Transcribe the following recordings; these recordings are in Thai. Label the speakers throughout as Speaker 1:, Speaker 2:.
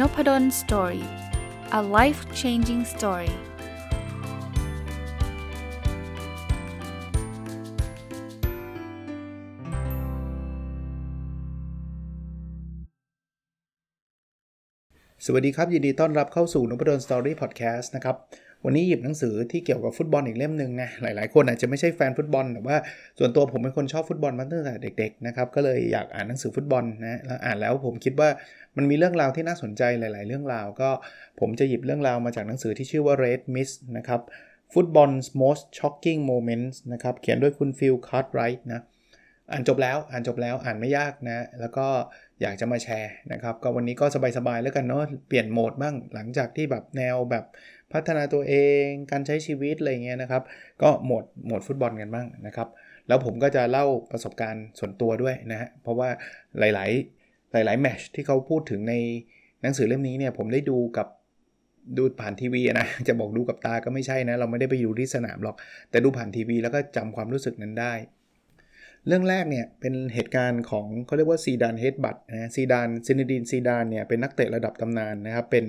Speaker 1: Noppadol Story a life changing story สวัสดีครับ ยินดีต้อนรับเข้าสู่นพดล Story Podcast นะครับ วันนี้หยิบหนังสือที่เกี่ยวกับฟุตบอลอีกเล่มหนึ่งไงหลายๆ คนอาจจะไม่ใช่แฟนฟุตบอลแต่ว่าส่วนตัวผมเป็นคนชอบฟุตบอลมาตั้งแต่เด็กๆนะครับก็เลยอยากอ่านหนังสือฟุตบอลนะแล้วอ่านแล้วผมคิดว่ามันมีเรื่องราวที่น่าสนใจหลาย ๆ เรื่องราว ก็ผมจะหยิบเรื่องราวมาจากหนังสือที่ชื่อว่า Red Mist นะครับ Football's Most Shocking Moments นะครับเขียนด้วยคุณ Phil Cartwright นะอ่านจบแล้วอ่านจบแล้วอ่านไม่ยากนะ แล้วก็อยากจะมาแชร์นะครับ ก็วันนี้ก็สบายๆแล้วกันเนาะเปลี่ยนโหมดบ้างหลังจากที่แบบแนวแบบ พัฒนาตัวเอง การใช้ชีวิตอะไรเงี้ยนะครับ ก็โหมดโหมดฟุตบอลกันบ้างนะครับ แล้วผมก็จะเล่าประสบการณ์ส่วนตัวด้วยนะฮะ เพราะว่าหลาย ๆ หลาย ๆ แมตช์ที่เขาพูดถึงในหนังสือเล่มนี้เนี่ยผมได้ดูกับดูผ่านทีวีนะ จะบอกดูกับตาก็ไม่ใช่นะ เราไม่ได้ไปอยู่ที่สนามหรอก แต่ดูผ่านทีวีแล้วก็จำความรู้สึกนั้นได้ เรื่องแรกเนี่ยเป็นเหตุการณ์ของเขาเรียกว่าซีดาน headbutt นะซีดานซีเนดีนซีดานเนี่ยเป็นนักเตะระดับตำนานนะครับ เป็น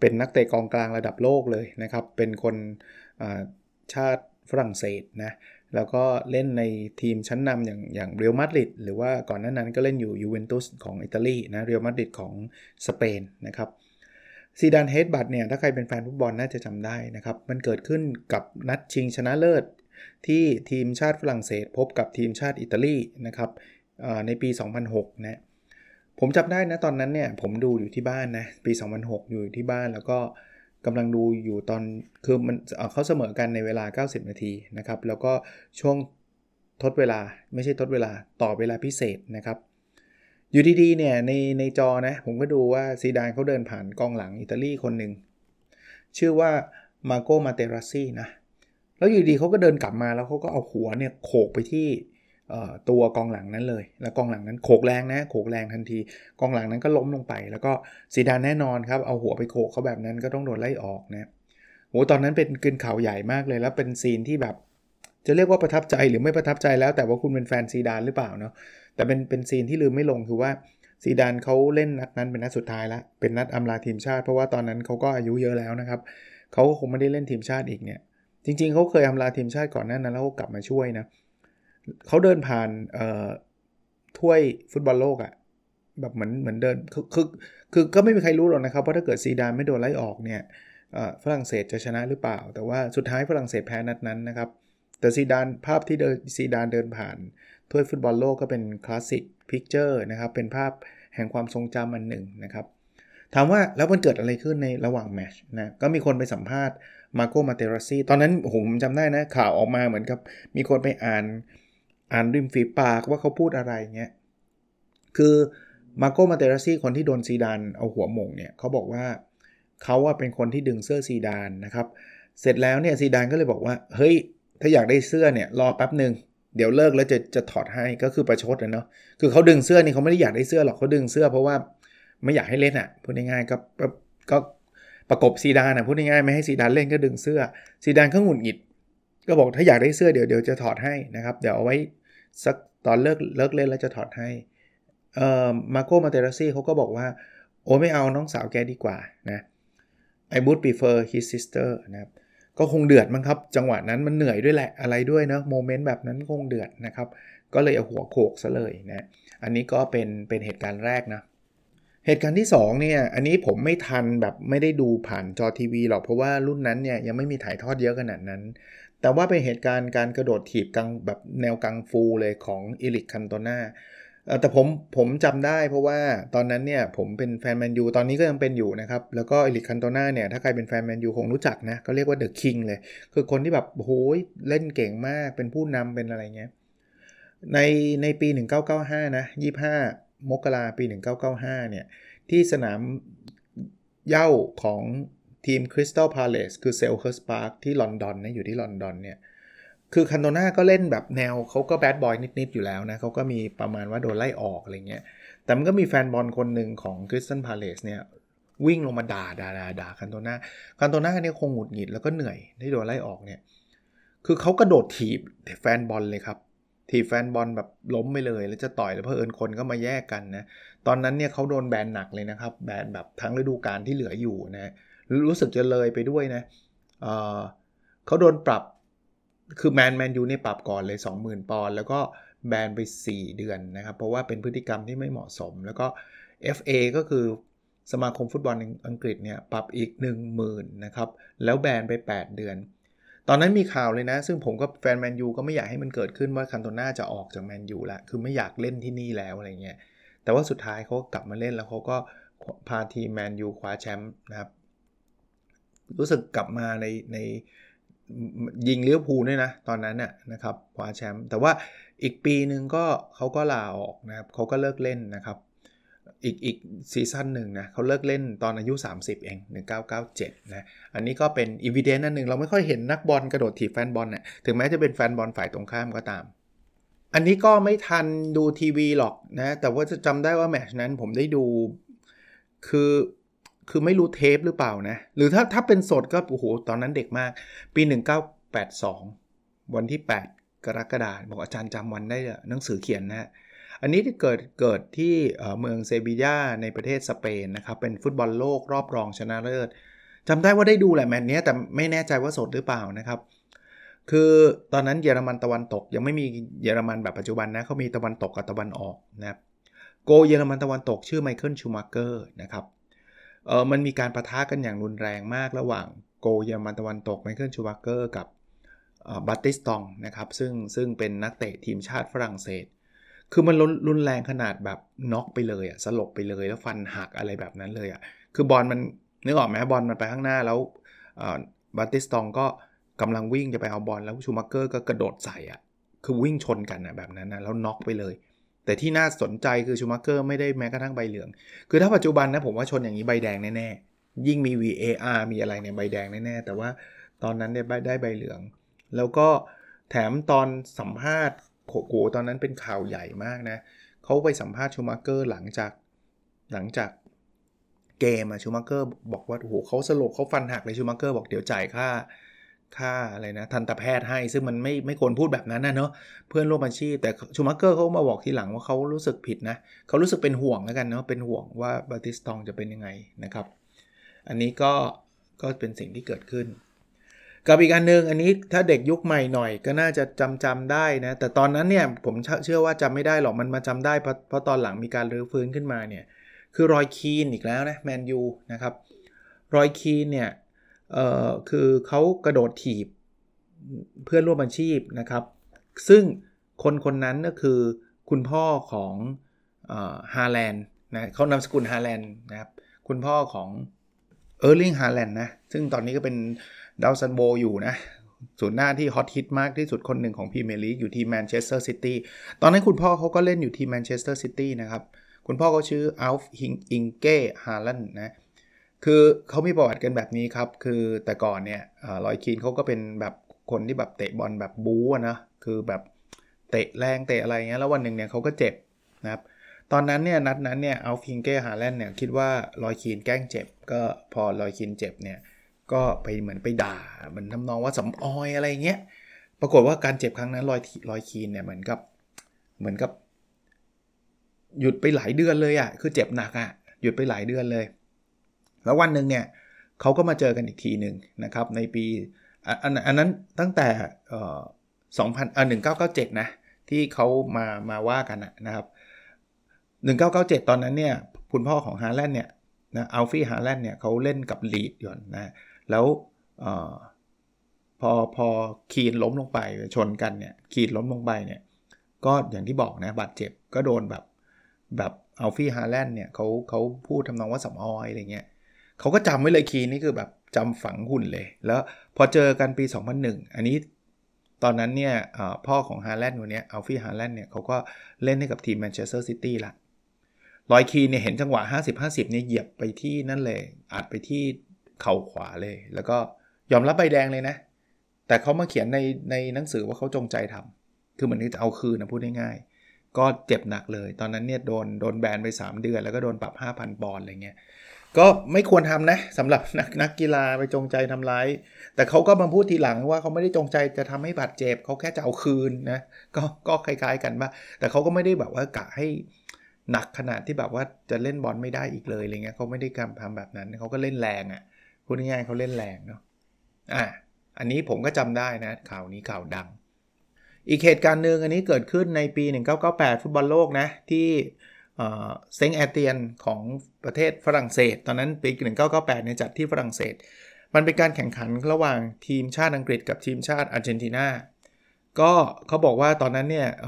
Speaker 1: เป็นนักเตะกองกลางระดับโลกเลยนะครับ เป็นคนชาติฝรั่งเศสนะ แล้วก็เล่นในทีมชั้นนำอย่างอย่างเรอัลมาดริดหรือว่าก่อนหน้านั้นก็เล่นอยู่ยูเวนตุสของอิตาลีนะเรอัลมาดริดของสเปนนะครับซีดานเฮดบัตเนี่ยถ้าใครเป็นแฟนฟุตบอลน่าจะจำได้นะครับ มันเกิดขึ้นกับนัดชิงชนะเลิศ ที่ทีมชาติฝรั่งเศสพบกับทีมชาติอิตาลีนะครับในปี 2006นะ ผมจำได้นะตอนนั้นเนี่ยผมดูอยู่ที่บ้านนะปี 2006 อยู่ที่บ้านแล้วก็กำลังดูอยู่ตอนคือมันเขาเสมอกันในเวลา 90 นาทีนะครับ แล้วก็ช่วงทดเวลาไม่ใช่ทดเวลาต่อเวลาพิเศษนะครับ อยู่ดีๆเนี่ยในในจอนะผมก็ดูว่าซีดานเขาเดินผ่านกองหลังอิตาลีคนหนึ่งชื่อว่ามาโกมาเตราซี่นะแล้วอยู่ดีเขาก็เดินกลับมาแล้วเขาก็เอาหัวเนี่ยโขกไปที่ ตัวกองหลังนั้นเลย แล้วกองหลังนั้นโขกแรงนะโขกแรงทันที กองหลังนั้นก็ล้มลงไป แล้วก็ซีดานแน่นอนครับเอาหัวไปโขกเขาแบบนั้นก็ต้องโดนไล่ออกนะโอ้ตอนนั้นเป็นกึนข่าวใหญ่มากเลยแล้วเป็นซีนที่แบบ จะเรียกว่าประทับใจหรือไม่ประทับใจแล้ว แต่ว่าคุณเป็นแฟนซีดานหรือเปล่าเนาะแต่เป็นเป็นซีนที่ลืมไม่ลงคือว่าซีดานเขาเล่นนัดนั้นเป็นนัดสุดท้ายแล้วเป็นนัดอำลาทีมชาติ เพราะว่าตอนนั้นเขาก็อายุเยอะแล้วนะครับเขาคงไม่ได้เล่นทีมชาติอีกเนี่ยจริงๆเขาเคยทำลาทีมชาติก่อนหน้านั้นแล้วก็กลับมาช่วยนะเเขาเดินผ่านถ้วยฟุตบอลโลกอะ่ะแบบเหมือนเหมือนเดินคือคือคือก็ไม่มีใครรู้หรอกนะครับว่าถ้าเกิดซีดานไม่โดนไล่ออกเนี่ยฝรั่งเศสจะชนะหรือเปล่า แต่ว่าสุดท้ายฝรั่งเศสแพ้นัดนั้นนะครับ แต่ซีดานภาพที่เดินซีดานเดินผ่านถ้วยฟุตบอลโลกก็เป็น classic picture นะครับ เป็นภาพแห่งความทรงจำอันหนึ่งนะครับ ถามว่าแล้วมันเกิดอะไรขึ้นในระหว่างแมชนะ ก็มีคนไปสัมภาษณ์มาโกมาเตราซีตอนนั้นผมจำได้นะข่าวออกมาเหมือนกับ มีคนไปอ่าน อ่านริมฝีปากว่าเขาพูดอะไรเงี้ย คือมาโกมาเตราซี่คนที่โดนซีดานเอาหัวหม่งเนี่ยเขาบอกว่าเขาว่าเป็นคนที่ดึงเสื้อซีดานนะครับ เสร็จแล้วเนี่ยซีดานก็เลยบอกว่าเฮ้ยถ้าอยากได้เสื้อเนี่ยรอแป๊บหนึ่งเดี๋ยวเลิกแล้วจะจะถอดให้ก็คือประชดนะเนาะคือเขาดึงเสื้อนี่เขาไม่ได้อยากได้เสื้อหรอกเขาดึงเสื้อเพราะว่าไม่อยากให้เล่นอะ่ะพูดง่ายๆก็ก็ประกบซีดานนะพูดง่ายๆไม่ให้ซีดานเล่นก็ดึงเสื้อซีดานก็หงุดหงิด ก็บอกถ้าอยากได้เสื้อเดี๋ยวเดี๋ยวจะถอดให้นะครับเดี๋ยวเอาไว้สักตอนเลิกเลิกเล่นแล้วจะถอดให้เอ่อมาโกมาเตราซี่เขาก็บอกว่า โอ้ไม่เอาน้องสาวแกดีกว่านะ I would prefer his sister นะครับก็คงเดือดมั้งครับ จังหวะนั้นมันเหนื่อยด้วยแหละอะไรด้วยเนะโมเมนต์แบบนั้นคงเดือดนะครับ ก็เลยเอาหัวโขกซะเลยนะอันนี้ก็เป็นเป็นเหตุการณ์แรกนะเหตุการณ์ที่2เนี่ยอันนี้ผมไม่ทันแบบไม่ได้ดูผ่านจอทีวีหรอกเพราะว่ารุ่นนั้นเนี่ยยังไม่มีถ่ายทอดเยอะขนาดนั้น แต่ว่าเป็นเหตุการณ์การกระโดดถีบกังแบบแนวกังฟูเลยของเอริกคันโตนาแต่ผมผมจำได้เพราะว่าตอนนั้นเนี่ยผมเป็นแฟนแมนยูตอนนี้ก็ยังเป็นอยู่นะครับ แล้วก็เอริกคันโตนาเนี่ยถ้าใครเป็นแฟนแมนยูคงรู้จักนะก็เรียกว่า the king เลย คือคนที่แบบโอ้ยเล่นเก่งมากเป็นผู้นำเป็นอะไรเงี้ยในในปี 1995 นะ 25 มกราปี 1995 เนี่ย ที่สนามเหย้าของ ทีมคริสตัลพาเลสคือเซลเฮิร์สต์พาร์คที่ลอนดอนนะอยู่ที่ลอนดอนเนี่ย คือคันโตนาก็เล่นแบบแนวเขาก็ bad boy นิด ๆ อยู่แล้วนะเขาก็มีประมาณว่าโดนไล่ออกอะไรเงี้ย แต่มันก็มีแฟนบอลคนหนึ่งของคริสตัลพาเลสเนี่ย วิ่งลงมาด่าด่าด่าด่าคันโตนาคันโตนาเนี่ยคงหงุดหงิดแล้วก็เหนื่อยที่โดนไล่ออกเนี่ยคือเขากระโดดถีบแฟนบอลเลยครับทีบแฟนบอลแบบล้มไปเลยแล้วจะต่อยแล้วเพอเอิญคนก็มาแยกกันนะ ตอนนั้นเนี่ยเขาโดนแบนหนักเลยนะครับ แบนแบบทั้งฤดูกาลที่เหลืออยู่นะ รู้สึกจะเลยไปด้วยนะเเขาโดนปรับคือแมนแมนยูเนี่ยปรับก่อนเลย 20,000 ปอนด์แล้วก็แบนไป 4 เดือนนะครับ เพราะว่าเป็นพฤติกรรมที่ไม่เหมาะสม แล้วก็ FA ก็คือสมาคมฟุตบอลอังกฤษเนี่ยปรับอีก 10,000นะครับ แล้วแบนไป 8 เดือน ตอนนั้นมีข่าวเลยนะ ซึ่งผมก็แฟนแมนยูก็ไม่อยากให้มันเกิดขึ้นว่าคันโตน่าจะออกจากแมนยูล้วคือไม่อยากเล่นที่นี่แล้วอะไรเงี้ยแต่ว่าสุดท้ายเขากลับมาเล่นแล้วเขาก็พาทีมแมนยูคว้าแชมป์นะครับ รู้สึกกลับมาในในยิงเลี้ยวภูด้วยนะ ตอนนั้นน่ยนะครับคว้าแชมป์แต่ว่าอีกปีหนึ่งก็เขาก็ลาออกนะครับเขาก็เลิกเล่นนะครับ อีกอีก season หนึ่งนะเขาเลิกเล่นตอนอายุ 30 เอง 1997 นะ อันนี้ก็เป็นอีเวนต์นันหนึ่งเราไม่ค่อยเห็นนักบอลกระโดดถีบแฟนบอลเนะ่ยถึงแม้จะเป็นแฟนบอลฝ่ายตรงข้ามก็ตาม อันนี้ก็ไม่ทันดูทีวีหรอกนะ แต่ว่าจะจำได้ว่าแมตช์นั้นผมได้ดูคือ คือไม่รู้เทปหรือเปล่านะ หรือถ้าถ้าเป็นสดก็โอ้โหตอนนั้นเด็กมาก ปี 1982 วันที่ 8 กรกฎาคมบอกอาจารย์จำวันได้หนังสือเขียนนะอันนี้ที่เกิดเกิดที่เมืองเซบียาในประเทศสเปนนะครับ เป็นฟุตบอลโลกรอบรองชนะเลิศจำได้ว่าได้ดูแหละแมตช์นี้แต่ไม่แน่ใจว่าสดหรือเปล่านะครับ คือตอนนั้นเยอรมันตะวันตก ยังไม่มีเยอรมันแบบปัจจุบันนะเขามีตะวันตกกับตะวันออกนะครับโกล์เยอรมันตะวันตกชื่อไมเคิลชูมาเกอร์นะครับ เออมันมีการปะทะกันอย่างรุนแรงมากระหว่างโกล์เยอรมันตะวันตกไมเคิลชูมักเกอร์กับบัตติสตองนะครับซึ่งซึ่งเป็นนักเตะทีมชาติฝรั่งเศส คือมันรุนแรงขนาดแบบน็อกไปเลยอะสลบไปเลยแล้วฟันหักอะไรแบบนั้นเลยอะคือบอลมันนึกออกไหมบอลมันไปข้างหน้าแล้วบัตติสตองก็กำลังวิ่งจะไปเอาบอลแล้วชูมักเกอร์ก็กระโดดใส่อะคือวิ่งชนกันอะแบบนั้นนะแล้วน็อกไปเลย แต่ที่น่าสนใจคือชูมาเกอร์ไม่ได้แม้กระทั่งใบเหลือง คือถ้าปัจจุบันนะผมว่าชนอย่างนี้ใบแดงแน่ๆ ยิ่งมี VAR มีอะไรเนี่ยใบแดงแน่ๆ แต่ว่าตอนนั้นได้ได้ใบเหลือง แล้วก็แถมตอนสัมภาษณ์โอ้โหตอนนั้นเป็นข่าวใหญ่มากนะเขาไปสัมภาษณ์ชูมาเกอร์หลังจากหลังจากเกมอะชูมาเกอร์บอกว่าโอ้โหเขาสลบเขาฟันหักเลยชูมาเกอร์บอกเดี๋ยวจ่ายค่า ค่าอะไรนะทันตแพทย์ให้ ซึ่งมันไม่ไม่ควรพูดแบบนั้นนะเนาะเพื่อนร่วมอาชีพแต่ชูมักเกอร์เขามาบอกทีหลังว่าเขารู้สึกผิดนะเขารู้สึกเป็นห่วงแล้วกันเนาะเป็นห่วงว่าบาติสตองจะเป็นยังไงนะครับ อันนี้ก็ก็เป็นสิ่งที่เกิดขึ้น กับอีกอันหนึ่งอันนี้ถ้าเด็กยุคใหม่หน่อยก็น่าจะจำจำได้นะแต่ตอนนั้นเนี่ยผมเชื่อว่าจำไม่ได้หรอกมันมาจำได้เพราะเพราะตอนหลังมีการรื้อฟื้นขึ้นมาเนี่ยคือรอยคีนอีกแล้วนะแมนยูนะครับรอยคีนเนี่ย เอ่อคือเขากระโดดถีบเพื่อนร่วมอาชีพนะครับ ซึ่งคนคนนั้นก็คือคุณพ่อของฮาแลนด์นะเขานามสกุลฮาแลนด์นะครับ คุณพ่อของเออร์ลิงฮาแลนด์นะ ซึ่งตอนนี้ก็เป็นดาวซัลโวอยู่นะศูนย์หน้าที่ฮอตฮิตมากที่สุดคนหนึ่งของพรีเมียร์ลีกอยู่ที่แมนเชสเตอร์ซิตี้ตอนนั้นคุณพ่อเขาก็เล่นอยู่ที่แมนเชสเตอร์ซิตี้นะครับ คุณพ่อเขาชื่ออัลฟ์อิงเก้ฮาแลนด์นะ คือเขามีประวัติกันแบบนี้ครับ คือแต่ก่อนเนี่ยรอยคีนเขาก็เป็นแบบคนที่แบบเตะบอลแบบบู๊นะ คือแบบเตะแรงเตะอะไรเงี้ย แล้ววันหนึ่งเนี่ยเขาก็เจ็บนะครับ ตอนนั้นเนี่ยนัดนั้นเนี่ยอัลฟ์อิงเก้ฮาแลนด์เนี่ยคิดว่ารอยคีนแกล้งเจ็บ ก็พอรอยคีนเจ็บเนี่ย ก็ไปเหมือนไปด่าเหมือนทำนองว่าสำออยอะไรเงี้ย ปรากฏว่าการเจ็บครั้งนั้นรอยรอยคีนเนี่ยเหมือนกับเหมือนกับ หยุดไปหลายเดือนเลยอะ่ะ คือเจ็บหนักอะ่ะ หยุดไปหลายเดือนเลย แล้ววันหนึ่งเนี่ยเขาก็มาเจอกันอีกทีหนึ่งนะครับในปีอันอันนั้นตั้งแต่สองพันอ่าหนึ่งเก้าเก้าเจ็ดนะที่เขามามาว่ากันนะครับหนึ่งเก้าเก้าเจ็ดตอนนั้นเนี่ยคุณพ่อของฮาร์แลนด์เนี่ยนะอัลฟี่ฮาร์แลนด์เนี่ยเขาเล่นกับลีดส์อยู่นะแล้วพอพอคีนล้มลงไปชนกันเนี่ยคีนล้มลงไปเนี่ยก็อย่างที่บอกนะบาดเจ็บก็โดนแบบแบบอัลฟี่ฮาร์แลนด์เนี่ยเขาเขาพูดทำนองว่าสำออยอะไรเงี้ย เขาก็จำไว้เลยคีนนี่คือแบบจำฝังหุ่นเลย แล้วพอเจอกันปี 2001 อันนี้ตอนนั้นเนี่ยพ่อของฮาแลนด์คนนี้อัลฟี่ฮาแลนด์เนี่ยเขาก็เล่นให้กับทีมแมนเชสเตอร์ซิตี้ละรอยคีนเนี่ยเห็นจังหวะ 50-50เนี่ยเหยียบไปที่นั่นเลยอาจไปที่เข่าขวาเลย แล้วก็ยอมรับใบแดงเลยนะ แต่เขามาเขียนในในหนังสือว่าเขาจงใจทำคือเหมือนจะเอาคืนนะพูดง่ายๆก็เจ็บหนักเลย ตอนนั้นเนี่ยโดนโดนแบนไป 3 เดือน แล้วก็โดนปรับ 5,000 ปอนด์อะไรเงี้ย ก็ไม่ควรทำนะสำหรับนักนักกีฬาไปจงใจทำร้าย แต่เขาก็มาพูดทีหลังว่าเขาไม่ได้จงใจจะทำให้บาดเจ็บเขาแค่จะเอาคืนนะก็ก็คล้ายๆกันบ้าแต่เขาก็ไม่ได้แบบว่ากะให้หนักขนาดที่แบบว่าจะเล่นบอลไม่ได้อีกเลยอะไรเงี้ยเขาไม่ได้การทำแบบนั้นเขาก็เล่นแรงอะ่ะพูดง่ายๆเขาเล่นแรงเนาะอะอันนี้ผมก็จำได้นะข่าวนี้ข่าวดัง อีกเหตุการณ์หนึ่งอันนี้เกิดขึ้นในปี 1998 ฟุตบอลโลกนะที่ เซงแอเตียนของประเทศฝรั่งเศส ตอนนั้นปี 1998เนี่ยจัดที่ฝรั่งเศส มันเป็นการแข่งขันระหว่างทีมชาติอังกฤษกับทีมชาติอาร์เจนตินาก็เขาบอกว่าตอนนั้นเนี่ยเ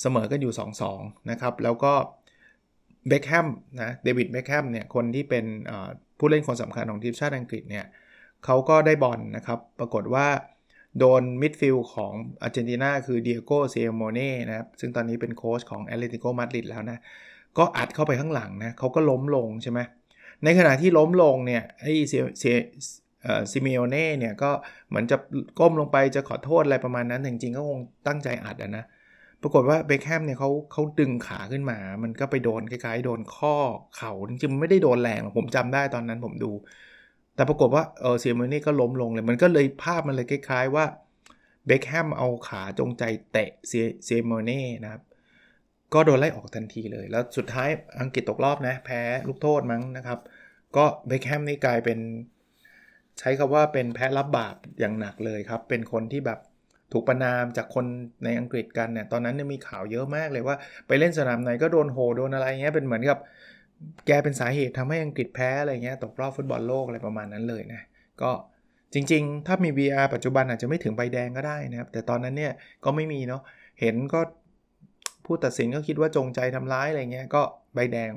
Speaker 1: เสมอกันอยู่ 2-2 นะครับ แล้วก็เบคแฮมนะเดวิดเบคแฮมเนี่ยคนที่เป็นผู้เล่นคนสำคัญของทีมชาติอังกฤษเนี่ยเขาก็ได้บอลนะครับ ปรากฏว่าโดนมิดฟิลด์ของอาร์เจนตินาคือดิเอโกซิเมโอเน่นะครับ ซึ่งตอนนี้เป็นโค้ชของแอตเลติโกมาดริดแล้วนะ ก็อัดเข้าไปข้างหลังนะเขาก็ล้มลงใช่ไหมในขณะที่ล้มลงเนี่ยไอ้เซเซียซิเมโอเน่เนี่ยก็เหมือนจะก้มลงไปจะขอโทษอะไรประมาณนั้นจริงๆก็คงตั้งใจอัดนะ ปรากฏว่าเบคแฮมเนี่ยเขาเขาดึงขาขึ้นมา มันก็ไปโดนคล้ายๆ โดนข้อเข่าจริงๆไม่ได้โดนแรงผมจำได้ตอนนั้นผมดู แต่ปรากฏว่าเออซิเมโอเน่ก็ล้มลงเลย มันก็เลยภาพมันเลยคล้าย ๆ ว่าเบคแฮมเอาขาจงใจเตะซิเมโอเน่นะครับ ก็โดนไล่ออกทันทีเลย แล้วสุดท้ายอังกฤษตกรอบนะแพ้ลูกโทษมั้งนะครับ ก็เบคแฮมนี่กลายเป็น ใช้คาว่าเป็นแพ้รับบาปอย่างหนักเลยครับ เป็นคนที่แบบถูกประนามจากคนในอังกฤษกันเนี่ยตอนนั้นเนี่ยมีข่าวเยอะมากเลยว่า ไปเล่นสนามไหนก็โดนโหโดนอะไรเงี้ยเป็นเหมือนกับแกเป็นสาเหตุทำให้อังกฤษแพ้อะไรเงี้ยตกรอบฟุตบอลโลกอะไรประมาณนั้นเลยนะก็จริง ๆ ถ้ามี VR ปัจจุบันอาจจะไม่ถึงใบแดงก็ได้นะครับ แต่ตอนนั้นเนี่ยก็ไม่มีเนาะเห็นก็ ผู้ตัดสินก็คิดว่าจงใจทำร้ายอะไรเงี้ยก็ใบแดง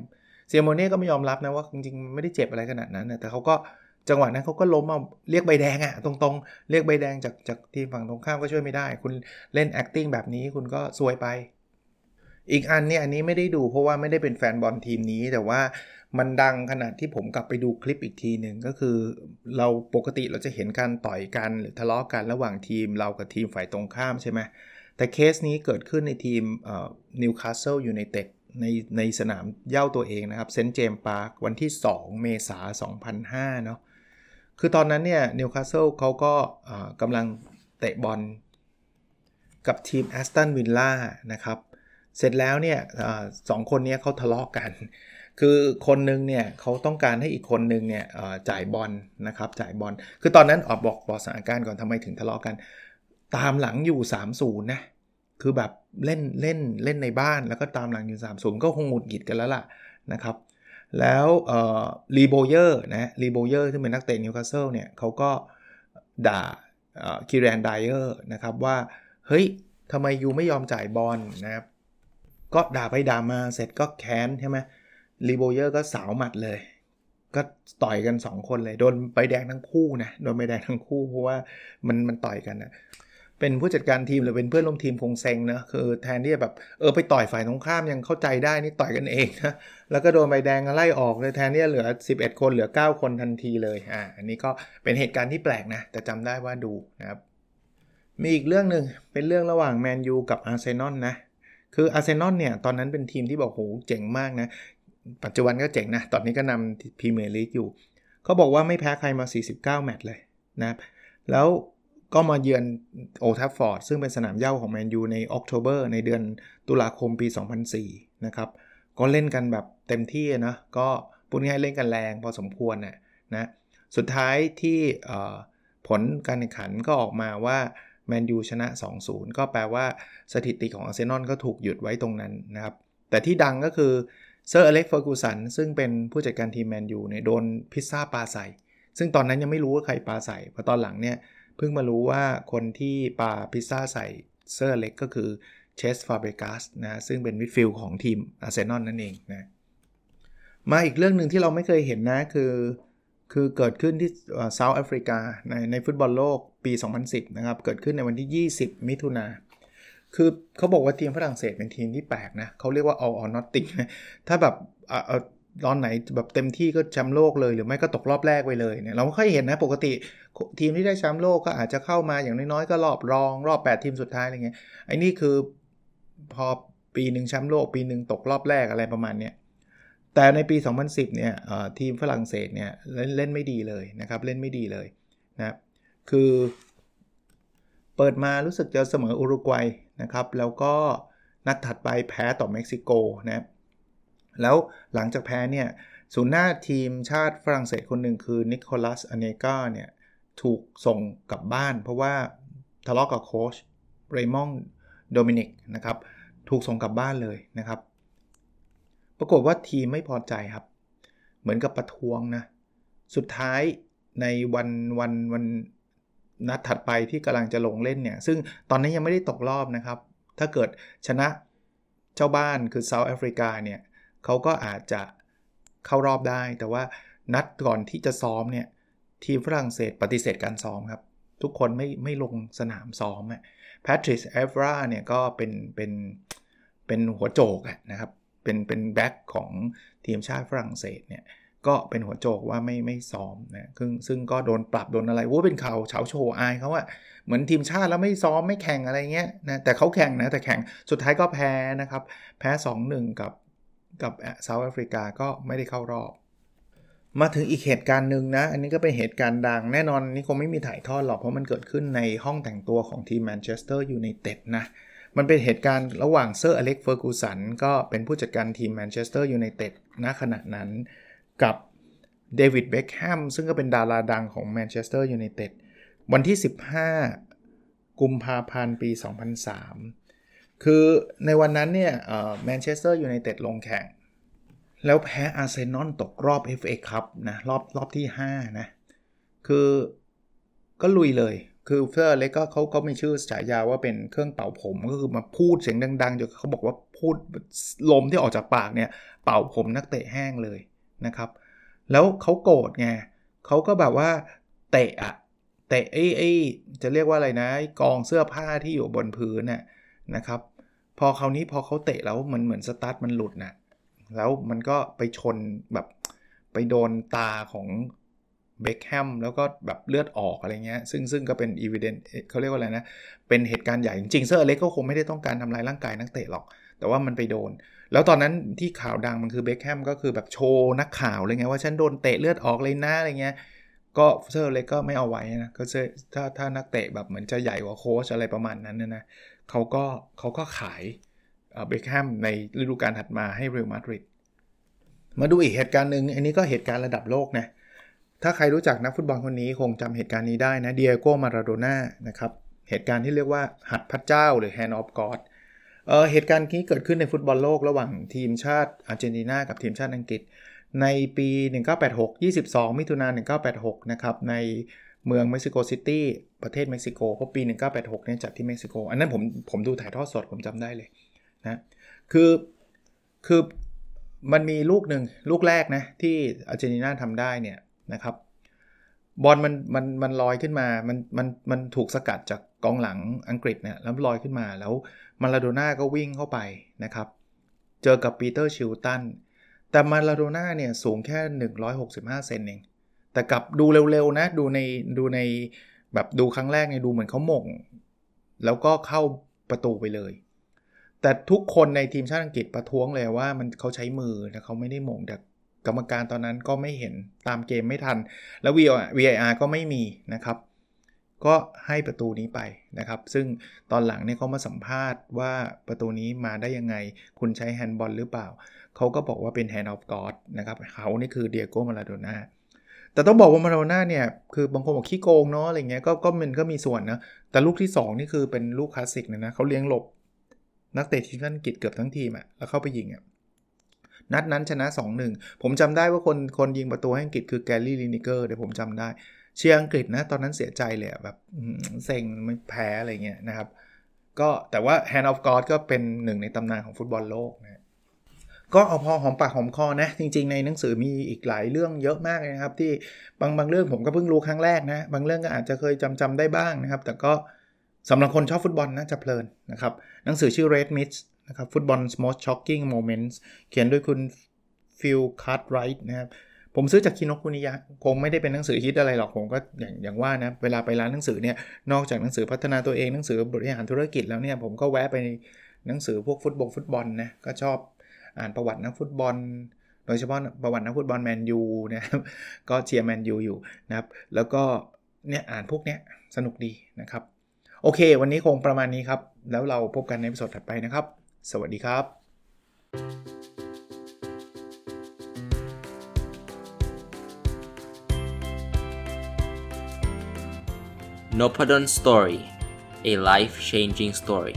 Speaker 1: เซียโมเน่ก็ไม่ยอมรับนะว่าจริงๆไม่ได้เจ็บอะไรขนาดนั้นนะแต่เขาก็จังหวะนั้นเขาก็ล้มมาเรียกใบแดงอะตรงๆ เรียกใบแดงจากจากทีมฝั่งตรงข้ามก็ช่วยไม่ได้ คุณเล่น acting แบบนี้คุณก็ซวยไป อีกอันเนี่ยอันนี้ไม่ได้ดูเพราะว่าไม่ได้เป็นแฟนบอลทีมนี้ แต่ว่ามันดังขนาดที่ผมกลับไปดูคลิปอีกทีหนึ่งก็คือ เราปกติเราจะเห็นการต่อยกันหรือทะเลาะกันระหว่างทีมเรากับทีมฝ่ายตรงข้ามใช่ไหม แต่เคสนี้เกิดขึ้นในทีมนิวคาสเซิลยูไนเต็ดในในสนามเหย้าตัวเองนะครับเซนต์เจมส์พาร์ควันที่ 2 เมษายน2005 เนาะคือตอนนั้นเนี่ยนิวคาสเซิลเขาก็กำลังเตะบอลกับทีมแอสตันวิลล่านะครับเสร็จแล้วเนี่ยสองคนนี้เขาทะเลาะกัน คือคนนึงเนี่ยเขาต้องการให้อีกคนนึงเนี่ยจ่ายบอลนะครับจ่ายบอลคือตอนนั้นออกบอกบอกสถานการณ์ก่อนทำไมถึงทะเลาะกัน ตามหลังอยู่ 3-0 นะ คือแบบเล่นเล่นเล่นในบ้านแล้วก็ตามหลังอยู่ 3-0 ก็คงหงุดหงิดกันแล้วล่ะนะครับ แล้วลีโบว์เยอร์นะลีโบว์เยอร์ที่เป็นนักเตะนิวคาสเซิลเนี่ยเขาก็ด่าคีรอนดายเออร์นะครับว่า เฮ้ยทำไม you ไม่ยอมจ่ายบอลนะครับ ก็ด่าไปด่ามาเสร็จก็แค้นใช่ไหมลีโบว์เยอร์ก็สาวหมัดเลย ก็ต่อยกัน 2 คนเลย โดนใบแดงทั้งคู่นะ โดนใบแดงทั้งคู่เพราะว่ามันมันต่อยกันนะ เป็นผู้จัดการทีมหรือเป็นเพื่อนร่วมทีมคงเซ็งนะคือแทนที่จะแบบเออไปต่อยฝ่ายตรงข้ามยังเข้าใจได้นี่ต่อยกันเองนะแล้วก็โดนใบแดงไล่ออกเลยแทนที่จะเหลือ 11 คนเหลือ 9 คนทันทีเลยอ่าอันนี้ก็เป็นเหตุการณ์ที่แปลกนะแต่จำได้ว่าดูนะครับมีอีกเรื่องหนึ่งเป็นเรื่องระหว่างแมนยูกับอาร์เซนอลนะคืออาร์เซนอลเนี่ยตอนนั้นเป็นทีมที่บอกโหเจ๋งมากนะปัจจุบันก็เจ๋งนะ ตอนนี้ก็นำพรีเมียร์ลีกอยู่ เขาบอกว่าไม่แพ้ใครมา 49 แมตช์เลยนะ แล้ว ก็มาเยือนโอลด์แทรฟฟอร์ดซึ่งเป็นสนามเหย้าของแมนยูใน October ในเดือนตุลาคมปี 2004 นะครับ ก็เล่นกันแบบเต็มที่นะก็พูดง่ายเล่นกันแรงพอสมควรนะนะสุดท้ายที่ผลการแข่งขันก็ออกมาว่าแมนยูชนะ 2-0 ก็แปลว่าสถิติของอาร์เซนอลก็ถูกหยุดไว้ตรงนั้นนะครับ แต่ที่ดังก็คือเซอร์อเล็กเฟอร์กูสันซึ่งเป็นผู้จัดการทีมแมนยูเนี่ยโดนพิซซ่าปาใส่ ซึ่งตอนนั้นยังไม่รู้ว่าใครปาใส่พอตอนหลังเนี่ย เพิ่งมารู้ว่าคนที่ปาพิซซ่าใส่เซอร์อเล็กก็คือเชสก์ฟาเบรกาสนะซึ่งเป็นมิดฟิลด์ของทีมอาร์เซนอลนั่นเองนะมาอีกเรื่องหนึ่งที่เราไม่เคยเห็นนะคือ คือเกิดขึ้นที่เซาท์แอฟริกาในในฟุตบอลโลกปี 2010 นะครับ เกิดขึ้นในวันที่ 20 มิถุนาคือเขาบอกว่าทีมฝรั่งเศสเป็นทีมที่แปลกนะเขาเรียกว่า all or nothing ถ้าแบบ ตอนไหนแบบเต็มที่ก็แชมป์โลกเลยหรือไม่ก็ตกรอบแรกไปเลยเนี่ยเราไม่ค่อยเห็นนะปกติทีมที่ได้แชมป์โลกก็อาจจะเข้ามาอย่างน้อยๆก็รอบรอง รอบ 8 ทีมสุดท้ายอะไรเงี้ยไอ้นี่คือพอปีหนึ่งแชมป์โลก ปีหนึ่งตกรอบแรกอะไรประมาณเนี้ยแต่ในปี 2010 เนี่ยทีมฝรั่งเศสเนี่ยเล่นเล่นไม่ดีเลยนะครับเล่นไม่ดีเลยนะคือเปิดมารู้สึกจะเสมออุรุกวัยนะครับ แล้วก็นัดถัดไปแพ้ต่อเม็กซิโกนะครับ แล้วหลังจากแพ้เนี่ยศูนย์หน้าทีมชาติฝรั่งเศสคนหนึ่งคือนิโคลัสอเนลก้าเนี่ยถูกส่งกลับบ้าน เพราะว่าทะเลาะกับโค้ชเรมงด์โดเมเน็คนะครับถูกส่งกลับบ้านเลยนะครับ ปรากฏว่าทีมไม่พอใจครับ เหมือนกับประท้วงนะ สุดท้ายในวันวันวันนัดถัดไปที่กำลังจะลงเล่นเนี่ย ซึ่งตอนนี้ยังไม่ได้ตกรอบนะครับ ถ้าเกิดชนะเจ้าบ้านคือเซาท์แอฟริกาเนี่ย เขาก็อาจจะเข้ารอบได้ แต่ว่านัดก่อนที่จะซ้อมเนี่ยทีมฝรั่งเศสปฏิเสธการซ้อมครับ ทุกคนไม่ไม่ลงสนามซ้อมอะแพทริสเอวร่าเนี่ยก็เป็นเป็นเป็นหัวโจกนะครับ เป็นเป็นแบ็กของทีมชาติฝรั่งเศสเนี่ยก็เป็นหัวโจกว่าไม่ไม่ซ้อมนะซึ่งซึ่งก็โดนปรับโดนอะไรว่าเป็นข่าวฉาวโฉ่อายเขาอะเหมือนทีมชาติแล้วไม่ซ้อมไม่แข่งอะไรเงี้ยนะแต่เขาแข่งนะแต่แข่งสุดท้ายก็แพ้นะครับ แพ้ 2-1 กับ กับ South Africa ก็ไม่ได้เข้ารอบ มาถึงอีกเหตุการณ์หนึ่งนะ อันนี้ก็เป็นเหตุการณ์ดังแน่นอนนี่คงไม่มีถ่ายทอดหรอกเพราะมันเกิดขึ้นในห้องแต่งตัวของทีมแมนเชสเตอร์ยูไนเต็ดนะมันเป็นเหตุการณ์ระหว่างเซอร์อเล็กเฟอร์กูสันก็เป็นผู้จัดการทีมแมนเชสเตอร์ยูไนเต็ดณขณะนั้น กับเดวิดเบคแฮมซึ่งก็เป็นดาราดังของแมนเชสเตอร์ยูไนเต็ดวันที่ 15 กุมภาพันธ์ปี 2003 คือในวันนั้นเนี่ยแมนเชสเตอร์ยูไนเต็ดลงแข่ง แล้วแพ้อาร์เซนอลตกรอบ FA ครับนะรอบรอบที่ 5 นะ คือก็ลุยเลย คือเซอร์อเล็กก็เขาก็มีชื่อฉายาว่าเป็นเครื่องเป่าผมก็คือมาพูดเสียงดังๆจนเขาบอกว่าพูดลมที่ออกจากปากเนี่ย เป่าผมนักเตะแห้งเลยนะครับ แล้วเขาโกรธไงเขาก็แบบว่าเตะอะเตะไอ้ไอ้จะเรียกว่าอะไรนะกองเสื้อผ้าที่อยู่บนพื้นน่ะ นะครับ พอคราวนี้พอเขาเตะแล้วมันเหมือนสตั๊ดมันหลุดนะแล้วมันก็ไปชนแบบไปโดนตาของเบคแฮมแล้วก็แบบเลือดออกอะไรเงี้ยซึ่งซึ่งก็เป็นอีเวนต์เขาเรียกว่าอะไรนะ เป็นเหตุการณ์ใหญ่ จริงๆเซอร์อเล็กก็คงไม่ได้ต้องการทำลายร่างกายนักเตะหรอก แต่ว่ามันไปโดน แล้วตอนนั้นที่ข่าวดังมันคือเบคแฮมก็คือแบบโชว์นักข่าวเลยไงว่าฉันโดนเตะเลือดออกเลยนะอะไรเงี้ยก็เซอร์อเล็กก็ไม่เอาไว้นะก็ถ้าถ้านักเตะแบบเหมือนจะใหญ่กว่าโค้ชอะไรประมาณนั้นนะ เขาก็เขาก็ขายเบคแฮมในฤดูกาลถัดมาให้เรอัลมาดริดมาดูอีกเหตุการณ์หนึ่งอันนี้ก็เหตุการณ์ระดับโลกนะถ้าใครรู้จักนักฟุตบอลคนนี้คงจำเหตุการณ์นี้ได้นะดิเอโกมาราโดน่านะครับเหตุการณ์ที่เรียกว่าหัตถ์พระเจ้าหรือ Hand of God เหตุการณ์นี้เกิดขึ้นในฟุตบอลโลกระหว่างทีมชาติอาร์เจนตินากับทีมชาติอังกฤษ ในปี 1986 22 มิถุนายน 1986 นะครับ ใน เมืองเม็กซิโกซิตี้ประเทศเม็กซิโกเพราะปี 1986เนี่ยจัดที่เม็กซิโก อันนั้นผมผมดูถ่ายทอดสดผมจำได้เลยนะคือคือมันมีลูกหนึ่งลูกแรกนะที่อาร์เจนตินาทำได้เนี่ยนะครับบอลมันมันมันลอยขึ้นมา มันมันมันถูกสกัดจากกองหลังอังกฤษเนี่ยแล้วลอยขึ้นมาแล้วมาราโดน่าก็วิ่งเข้าไปนะครับ เจอกับปีเตอร์ชิลตัน แต่มาลาโดน่าเนี่ยสูงแค่ 165 เซนเอง แต่กลับดูเร็วๆนะดูในดูในแบบดูครั้งแรกเนี่ยดูเหมือนเขาหม่ง แล้วก็เข้าประตูไปเลย แต่ทุกคนในทีมชาติอังกฤษประท้วงเลยว่ามันเขาใช้มือแต่เขาไม่ได้หม่งแต่กรรมการตอนนั้นก็ไม่เห็นตามเกมไม่ทัน แล้ว VAR ก็ไม่มีนะครับ ก็ให้ประตูนี้ไปนะครับ ซึ่งตอนหลังเนี่ยเขามาสัมภาษณ์ว่าประตูนี้มาได้ยังไง คุณใช้แฮนด์บอลหรือเปล่า เขาก็บอกว่าเป็น Hand of God นะครับเขานี่คือดิเอโก้มาราโดน่า แต่ต้องบอกว่ามาราโดน่าเนี่ยคือบางคนบอกขี้โกงเนาะอะไรเงี้ยก็ก็มันก็มีส่วนนะแต่ลูกที่ 2 นี่คือเป็นลูกคลาสสิกนะนะเขาเลี้ยงหลบนักเตะทีมชาติอังกฤษเกือบทั้งทีมอะแล้วเข้าไปยิงอะนัดนั้นชนะ 2-1 ผมจำได้ว่าคนคนยิงประตูให้อังกฤษคือแกรี่ลินิเกอร์เดี๋ยวผมจำได้ เชียร์อังกฤษนะ ตอนนั้นเสียใจเลยแบบเซ็งไม่แพ้อะไรเงี้ยนะครับ ก็แต่ว่า Hand of God ก็เป็นหนึ่งในตำนานของฟุตบอลโลกนะ ก็เอาพอหอมปากหอมคอนะจริง ๆ ในหนังสือมีอีกหลายเรื่องเยอะมากเลยนะครับ ที่บางบางเรื่องผมก็เพิ่งรู้ครั้งแรกนะ บางเรื่องก็อาจจะเคยจำจำได้บ้างนะครับ แต่ก็สำหรับคนชอบฟุตบอลนะจะเพลินนะครับหนังสือชื่อ Red m i t นะครับ Football's Most Shocking Moments เขียนโดยคุณฟิลคัตไรท์นะครับผมซื้อจากคิโนะคุนิยะคงไม่ได้เป็นหนังสือฮิตอะไรหรอกผมก็อย่างอย่างว่านะเวลาไปร้านหนังสือเนี่ยนอกจากหนังสือพัฒนาตัวเองหนังสือบริหารธุรกิจแล้วเนี่ยผมก็แวะไปหนังสือพวกฟุตบอลฟุตบอลนะก็ชอบ อ่านประวัตินักฟุตบอล โดยเฉพาะประวัตินักฟุตบอลแมนยูนะครับก็เชียร์แมนยูอยู่นะครับแล้วก็เนี่ยอ่านพวกเนี้ยสนุกดีนะครับ โอเค วันนี้คงประมาณนี้ครับ แล้วเราพบกันในสดถัดไปนะครับ สวัสดีครับ
Speaker 2: n o p a d o n Story a life changing story